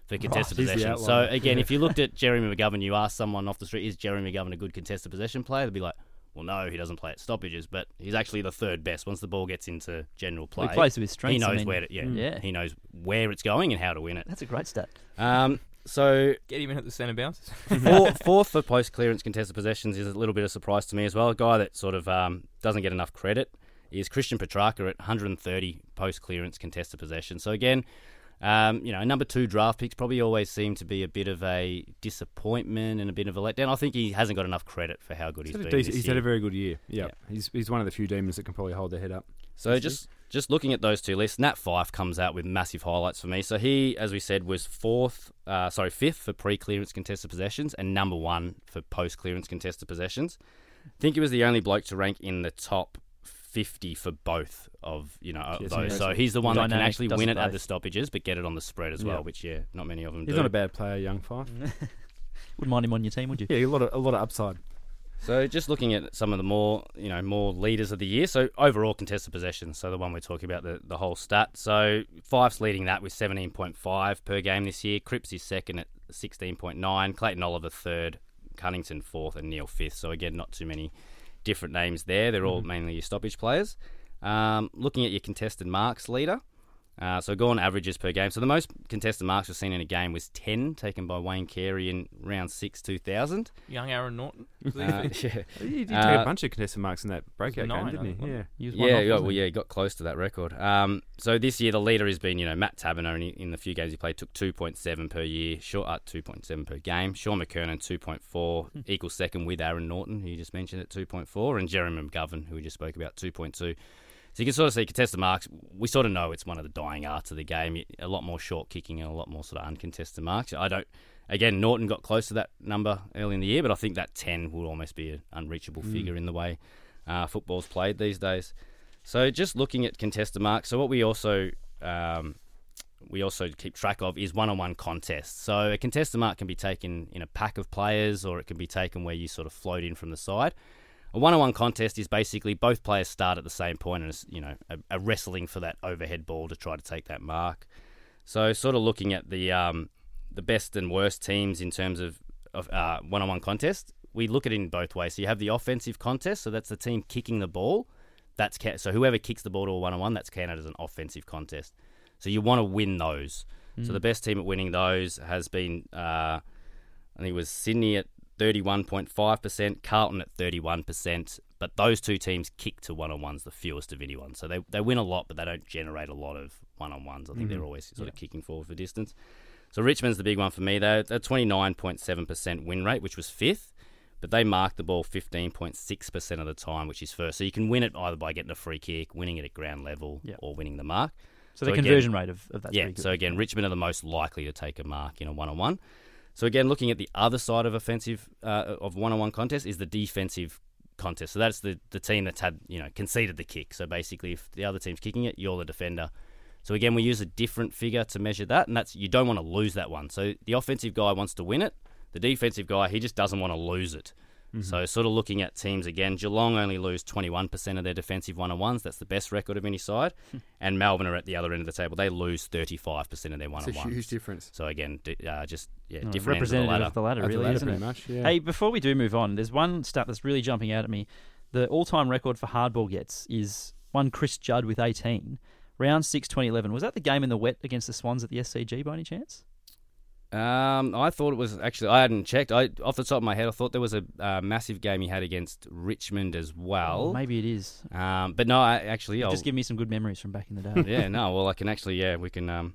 E: for contested possessions. So again, if you looked at Jeremy McGovern, you ask someone off the street, is Jeremy McGovern a good contested possession player? They'd be like, well, no, he doesn't play at stoppages, but he's actually the third best once the ball gets into general play.
A: He plays to his strengths.
E: He knows
A: I mean,
E: where to, yeah,
A: yeah.
E: he knows where it's going and how to win it.
A: That's a great stat.
E: Um, so
D: Get him in at the centre bounces.
E: Four, fourth for post clearance contested possessions is a little bit of surprise to me as well. A guy that sort of um, doesn't get enough credit is Christian Petracca at 130 post clearance contested possessions. So again, um, you know, number two draft picks probably always seem to be a bit of a disappointment and a bit of a letdown. I think he hasn't got enough credit for how good he's
C: He's, had
E: been.
C: a, decent,
E: this
C: he's had a very good year. Yeah.
E: Yeah.
C: He's, he's one of the few demons that can probably hold their head up.
E: So just just looking at those two lists, Nat Fyfe comes out with massive highlights for me. So he, as we said, was fourth, uh, sorry, fifth for pre-clearance contested possessions and number one for post-clearance contested possessions. I think he was the only bloke to rank in the top fifty for both of you know
C: Yes,
E: those. So he's the one that can actually win
A: it
E: it at
A: both.
E: the stoppages, but get it on the spread as well,
C: Yeah.
E: which yeah, not many of them
C: He's
E: do.
C: not a bad player, young Fyfe.
A: Wouldn't mind him on your team, would you?
C: Yeah, a lot of a lot of upside.
E: So just looking at some of the more, you know, more leaders of the year. So overall contested possessions. So the one we're talking about, the, the whole stat. So Fyfe's leading that with 17.5 per game this year. Cripps is second at 16.9. Clayton Oliver third. Cunnington fourth and Neale fifth. So again, not too many different names there. They're all mainly your stoppage players. Um, looking at your contested marks leader. Uh, so go on averages per game. So the most contested marks we've seen in a game was 10 taken by Wayne Carey in round 6 2000.
D: Young Aaron Naughton.
E: Uh, yeah.
C: He did take
E: Uh,
C: a bunch of contested marks in that breakout
D: nine,
C: game, didn't he? Yeah.
A: He was one
E: Yeah,
A: off,
E: yeah,
A: wasn't
E: well,
A: he?
E: yeah, he got close to that record. Um, so this year the leader has been, you know, Matt Taberner in, in the few games he played took 2.7 per year, short at 2.7 per game. Shaun McKernan 2.4 equals second with Aaron Naughton, who you just mentioned at 2.4, and Jeremy McGovern, who we just spoke about 2.2. So you can sort of see contested marks. We sort of know it's one of the dying arts of the game. A lot more short kicking and a lot more sort of uncontested marks. I don't, Again, Naughton got close to that number early in the year, but I think that 10 will almost be an unreachable figure in the way uh, football's played these days. So just looking at contested marks. So what we also um, we also keep track of is one-on-one contests. So a contested mark can be taken in a pack of players, or it can be taken where you sort of float in from the side. A one-on-one contest is basically both players start at the same point and it's, you know a, a wrestling for that overhead ball to try to take that mark. So sort of looking at the um, the best and worst teams in terms of, of uh, one-on-one contest, we look at it in both ways. So you have the offensive contest, so that's the team kicking the ball. That's so whoever kicks the ball to a one-on-one, that's counted as an offensive contest. So you want to win those. So the best team at winning those has been, uh, I think it was Sydney at 31.5%, Carlton at 31%. But those two teams kick to one on ones the fewest of anyone. So they, they win a lot, but they don't generate a lot of one on ones. I think they're mm. always sort of kicking forward for distance. So Richmond's the big one for me. They're, they're 29.7% win rate, which was fifth, but they mark the ball 15.6% of the time, which is first. So you can win it either by getting a free kick, winning it at ground level, or winning the mark.
A: So the
E: again-
A: conversion rate of, of that's
E: yeah,
A: pretty good.
E: so again, Richmond are the most likely to take a mark in a one-on-one. So again, looking at the other side of offensive uh, of one-on-one contest is the defensive contest. So that's the the team that's had you know conceded the kick. So basically, if the other team's kicking it, you're the defender. So again, we use a different figure to measure that, and that's you don't want to lose that one. So the offensive guy wants to win it. The defensive guy, he just doesn't want to lose it. So sort of looking at teams again, Geelong only lose 21% of their defensive one-on-ones. That's the best record of any side. and Melbourne are at the other end of the table. They lose 35% of their one-on-ones.
C: huge difference.
E: So again, d- uh, just yeah,
A: Oh,
E: different ends of the ladder.
A: of the ladder,
C: At the
A: really,
C: ladder,
A: isn't
C: pretty
A: it?
C: much, yeah.
A: Hey, before we do move on, there's one stat that's really jumping out at me. The all-time record for hardball gets is one Chris Judd with 18. Round 6, 2011. Was that the game in the wet against the Swans at the SCG by any chance?
E: Um, I thought it was actually. I hadn't checked. I off the top of my head, I thought there was a uh, massive game he had against Richmond as well.
A: Maybe it is.
E: Um, but no, I actually, I'll,
A: Just give me some good memories from back in the day.
E: yeah, no. Well, I can actually, yeah, we can um,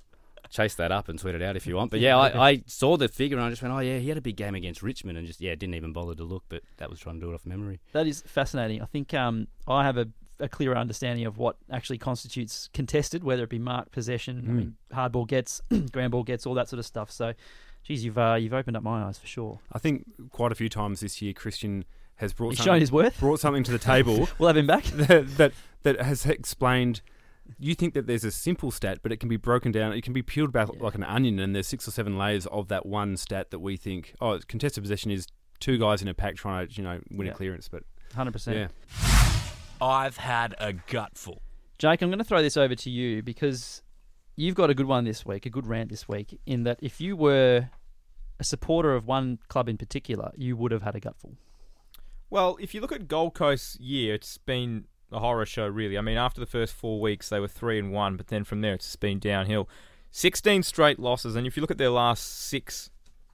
E: chase that up and tweet it out if you want. But yeah, I, I saw the figure and I just went, oh yeah, he had a big game against Richmond, and just yeah, didn't even bother to look. But that was trying to do it off memory.
A: That is fascinating. I think um, I have a, a clearer understanding of what actually constitutes contested, whether it be mark, possession, I mean, hardball gets, ground ball gets, all that sort of stuff. So, geez, you've uh, you've opened up my eyes for sure.
C: I think quite a few times this year, Christian has brought
A: He's shown his worth.
C: brought something to the table
A: We'll have him back.
C: that, that that has explained. You think that there's a simple stat, but it can be broken down. It can be peeled back
A: Yeah.
C: like an onion, and there's six or seven layers of that one stat that we think. Oh, contested possession is two guys in a pack trying to you know win
A: Yeah.
C: a clearance, but
A: Hundred percent.
C: Yeah,
B: I've had a gutful.
A: Jake, I'm going to throw this over to you because you've got a good one this week, a good rant this week, in that if you were a supporter of one club in particular, you would have had a gutful.
D: Well, if you look at Gold Coast's year, it's been a horror show, really. I mean, after the first four weeks, they were three and one, but then from there, it's just been downhill. Sixteen straight losses, and if you look at their last six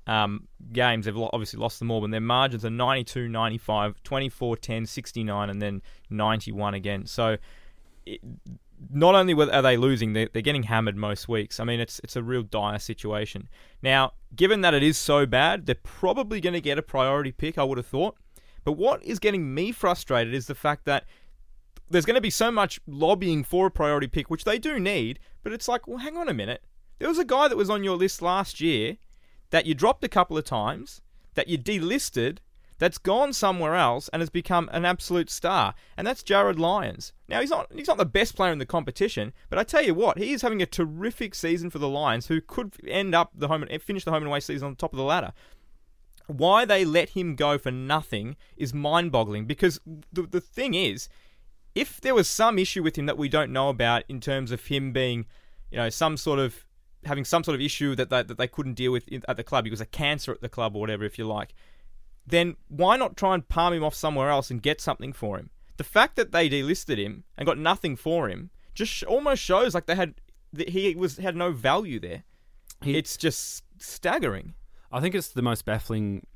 D: um, games, they've obviously lost them all, but their margins are 92, 95, 24, 10, 69, and then 91 again. So, it, not only are they losing, they're, they're getting hammered most weeks. I mean, it's it's a real dire situation. Now, given that it is so bad, they're probably going to get a priority pick. I would have thought. But what is getting me frustrated is the fact that there's going to be so much lobbying for a priority pick, which they do need. But it's like, well, hang on a minute. There was a guy that was on your list last year that you dropped a couple of times, that you delisted, that's gone somewhere else and has become an absolute star, and that's Jarryd Lyons. Now he's not he's not the best player in the competition, but I tell you what, he is having a terrific season for the Lions, who could end up the home and finish the home and away season on the top of the ladder why they let him go for nothing is mind-boggling because the the thing is if there was some issue with him that we don't know about in terms of him being you know some sort of having some sort of issue that they, that they couldn't deal with at the club. He was a cancer at the club or whatever if you like. Then why not try and palm him off somewhere else and get something for him? The fact that they delisted him and got nothing for him just sh- almost shows like they had that he was had no value there. It's just staggering.
C: I think it's the most baffling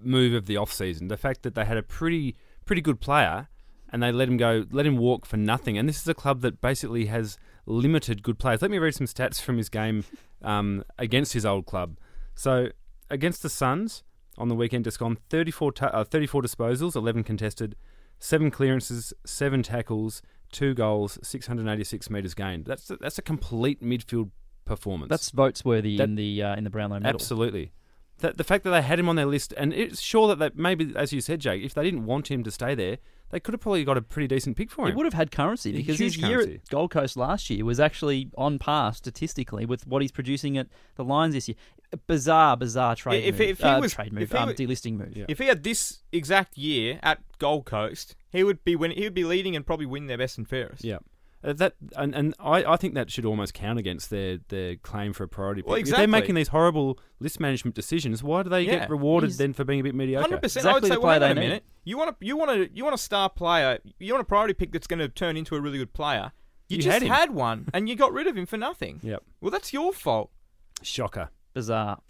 C: move of the off season. The fact that they had a pretty pretty good player and they let him go, let him walk for nothing. And this is a club that basically has limited good players. Let me read some stats from his game um, against his old club. So against the Suns on the weekend, just gone 34, ta- uh, 34 disposals, 11 contested, seven clearances, seven tackles, two goals, 686 metres gained. That's that's a complete midfield performance.
A: That's votes worthy
C: That-
A: in the uh, in the Brownlow medal.
C: Absolutely. That the fact that they had him on their list, and it's sure that they, maybe, as you said, Jake, if they didn't want him to stay there, they could have probably got a pretty decent pick for him.
A: He would have had currency because his year
C: currency.
A: at Gold Coast last year was actually on par statistically with what he's producing at the Lions this year. Bizarre, bizarre trade
D: If-
A: move.
D: if he
A: uh,
D: was-
A: trade
D: if
A: move,
D: he
A: um, delisting move.
C: Yeah.
D: If he had this exact year at Gold Coast, he would be win- he would be leading and probably win their best and fairest.
C: Yeah. Uh, that and, and I, I think that should almost count against their, their claim for a priority pick.
D: Well,
C: If they're making these horrible list management decisions, why do they
D: Yeah.
C: get rewarded
A: He's-
C: then for being a bit mediocre?
D: Hundred percent. I would
A: Exactly
D: say,
A: the player
D: on a minute. You want a you want a you want a star player. You want a priority pick that's going to turn into a really good player. You,
C: You
D: just
C: had
D: had one, and you got rid of him for nothing.
C: Yep.
D: Well, that's your fault.
C: Shocker.
A: Bizarre.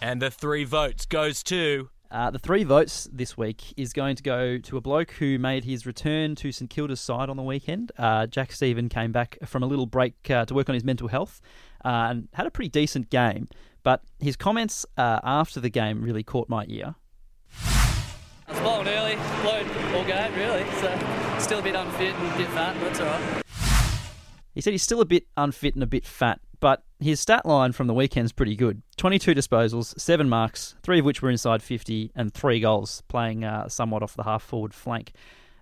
B: And the three votes goes to
A: Uh, the three votes this week is going to go to a bloke who made his return to St Kilda's side on the weekend. Uh, Jack Steven came back from a little break uh, to work on his mental health uh, and had a pretty decent game. But his comments uh, after the game really caught my ear.
F: I was bowling early, blown all game really, so still a bit unfit and a bit fat, but that's alright.
A: He said he's still a bit unfit and a bit fat, but his stat line from the weekend's pretty good 22 disposals, 7 marks, 3 of which were inside 50, and 3 goals, playing uh, somewhat off the half forward flank.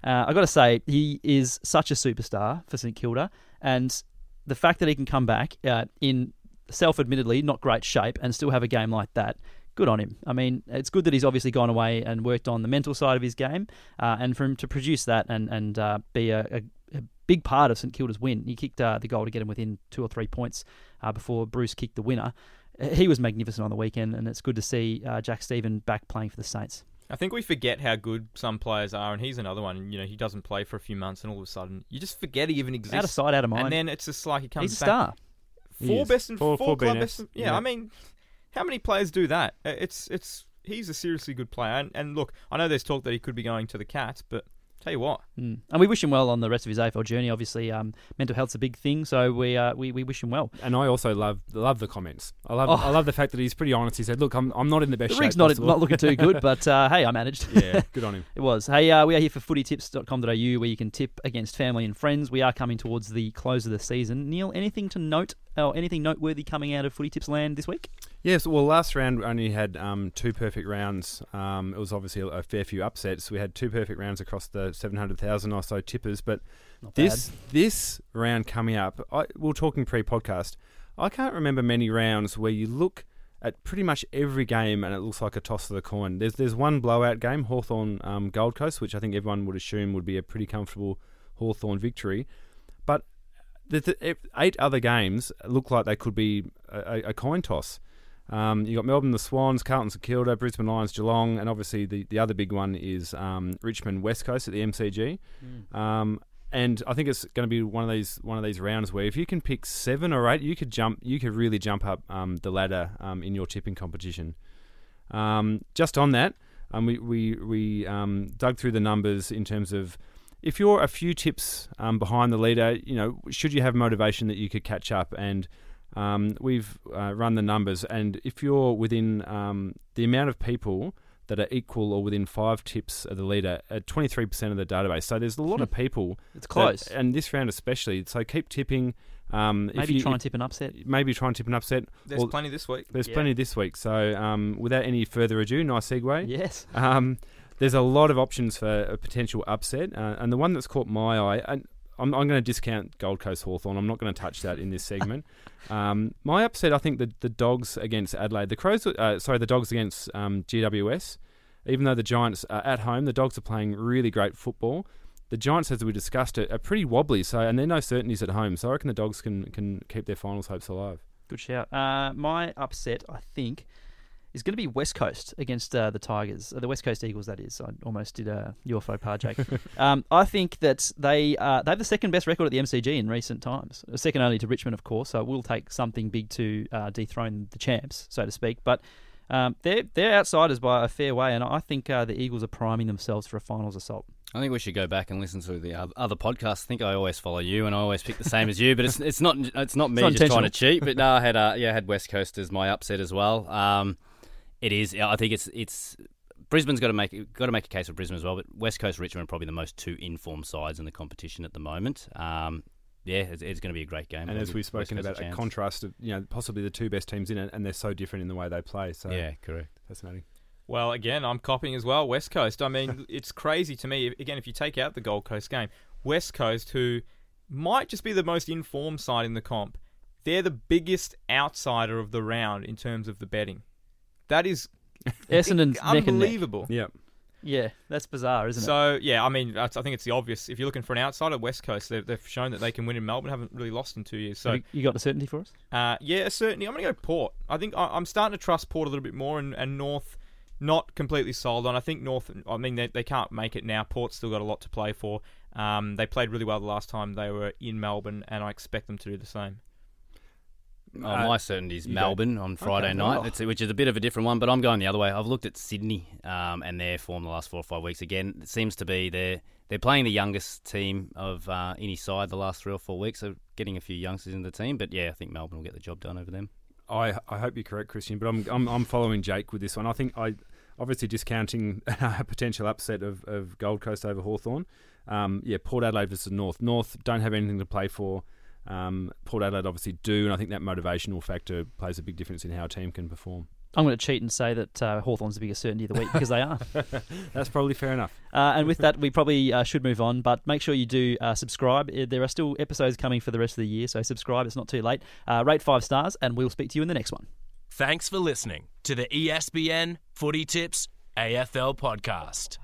A: Uh, i got to say, he is such a superstar for St Kilda, and the fact that he can come back uh, in self admittedly not great shape and still have a game like that. Good on him. I mean, it's good that he's obviously gone away and worked on the mental side of his game, uh, and for him to produce that and and uh, be a, a, a big part of St Kilda's win. He kicked uh, the goal to get him within two or three points uh, before Bruce kicked the winner. He was magnificent on the weekend, and it's good to see uh, Jack Steven back playing for the Saints.
D: I think we forget how good some players are, and he's another one. You know, he doesn't play for a few months, and all of a sudden, you just forget he even exists.
A: Out of sight, out of mind.
D: And then it's just like he comes
A: he's a
D: back.
A: star.
D: Four
C: is.
D: best and
C: Four-
D: four,
C: four
D: club
C: BNFs.
D: best. and- yeah,
C: Yeah.
D: I mean, how many players do that? Uh, It's it's he's a seriously good player. And, and look, I know there's talk that he could be going to the Cats, but tell you what,
A: Mm. And we wish him well on the rest of his AFL journey. Obviously, um, mental health's a big thing, so we uh, we, we wish him well.
C: And I also love love the comments. I love
A: Oh.
C: I love the fact that he's pretty honest. He said, "Look, I'm I'm not in the best
A: The
C: shape
A: rig's not
C: possible."
A: not looking too good, but uh, hey, I managed.
C: yeah, good on him.
A: It was. Hey, uh, we are here for footytips.com.au where you can tip against family and friends. We are coming towards the close of the season. Niall, anything to note or anything noteworthy coming out of footy tips land this week?
C: Yes, well, last round we only had um, two perfect rounds. Um, it was obviously a, fair few upsets. We had two perfect rounds across the 700,000 or so tippers, but
A: Not
C: this this round coming up, I, we are talking pre-podcast. I can't remember many rounds where you look at pretty much every game and it looks like a toss of the coin. There's there's one blowout game, Hawthorn um, Gold Coast, which I think everyone would assume would be a pretty comfortable Hawthorn victory, but the, the eight other games look like they could be a, a coin toss. Um, you got Melbourne, the Swans, Carlton, St Kilda, Brisbane Lions, Geelong, and obviously the, the other big one is um, Richmond, West Coast at the MCG. Um, and I think it's going to be one of these one of these rounds where if you can pick seven or eight, you could jump, you could really jump up um, the ladder um, in your tipping competition. Um, just on that, um, we we, we um, dug through the numbers in terms of if you're a few tips um, behind the leader, you know, should you have motivation that you could catch up? And um, we've uh, run the numbers, and if you're within um, the amount of people that are equal or within five tips of the leader at 23% of the database, so there's a lot of people.
A: It's
C: that-
A: close.
C: and this round especially. So keep tipping. Um, if
A: Maybe
C: you,
A: try and tip an upset.
C: maybe try and tip an upset.
D: there's
C: Well,
D: plenty this week.
C: There's
A: Yeah.
C: plenty this week. So um, without any further ado, nice segue.
A: Yes.
C: Um, there's a lot of options for a potential upset, uh, and the one that's caught my eye, and I'm, I'm going to discount Gold Coast Hawthorn. I'm not going to touch that in this segment. um, my upset, I think the the Dogs against Adelaide, the Crows, uh, sorry, the Dogs against um, GWS. Even though the Giants are at home, the Dogs are playing really great football. The Giants, as we discussed, are, are pretty wobbly. So, and there are no certainties at home. So, I reckon the Dogs can can keep their finals hopes alive.
A: Good shout. Uh, my upset, I think, is going to be West Coast against uh, the Tigers, uh, the West Coast Eagles. That is. I almost did a your faux pas, Jake. um, I think that they uh, they have the second best record at the MCG in recent times, Uh, second only to Richmond, of course. So it will take something big to uh, dethrone the champs, so to speak. But um, they're they're outsiders by a fair way, and I think uh, the Eagles are priming themselves for a finals assault.
E: I think we should go back and listen to the other podcasts. I think I always follow you, and I always pick the same as you. But it's it's not it's not me
A: not
E: just trying to cheat. But no, I had uh, yeah, I had West Coast as my upset as well. Um, it is. yeah, I think it's it's Brisbane's got to make got to make a case for Brisbane as well. But West Coast, Richmond, are probably the most two informed sides in the competition at the moment. Um, yeah, it's, it's going to be a great game.
C: And as we've spoken about, a
E: chance.
C: contrast of you know possibly the two best teams in it, and they're so different in the way they play. So
E: Yeah, correct.
C: fascinating.
D: Well, again, I'm copying as well. West Coast. I mean, it's crazy to me. Again, if you take out the Gold Coast game, West Coast, who might just be the most informed side in the comp, they're the biggest outsider of the round in terms of the betting. That is
A: Essendon's neck and neck.
D: unbelievable.
C: Yeah,
A: Yeah, that's bizarre, isn't it?
D: So yeah, I mean, that's, I think it's the obvious. If you're looking for an outsider, West Coast, they've, they've shown that they can win in Melbourne. Haven't really lost in two years. So
A: Have you, you got a certainty for us?
D: Uh, yeah, certainly. I'm going to go Port. I think I, I'm starting to trust Port a little bit more, and, and North not completely sold on. I think North. I mean, they, they can't make it now. Port's still got a lot to play for. Um, they played really well the last time they were in Melbourne, and I expect them to do the same.
E: Oh,
C: Uh,
E: my certainty is Melbourne on Friday night,
A: well.
E: it's, which is a bit of a different one, but I'm going the other way. I've looked at Sydney um, and their form the last four or five weeks. Again, it seems to be they're, they're playing the youngest team of uh, any side the last three or four weeks, so getting a few youngsters in the team. But yeah, I think Melbourne will get the job done over them.
C: I I hope you're correct, Christian, but I'm I'm, I'm following Jake with this one. I think I obviously discounting a potential upset of, of Gold Coast over Hawthorn. Um, yeah, Port Adelaide versus North. North don't have anything to play for. Um, Port Adelaide obviously do, and I think that motivational factor plays a big difference in how a team can perform.
A: I'm going to cheat and say that uh, Hawthorn's the biggest certainty of the week because they are.
C: That's probably fair enough.
A: Uh, and with that, we probably uh, should move on, but make sure you do uh, subscribe. Uh, There are still episodes coming for the rest of the year, so subscribe. It's not too late. Uh, rate five stars, and we'll speak to you in the next one.
B: Thanks for listening to the ESPN Footytips AFL podcast.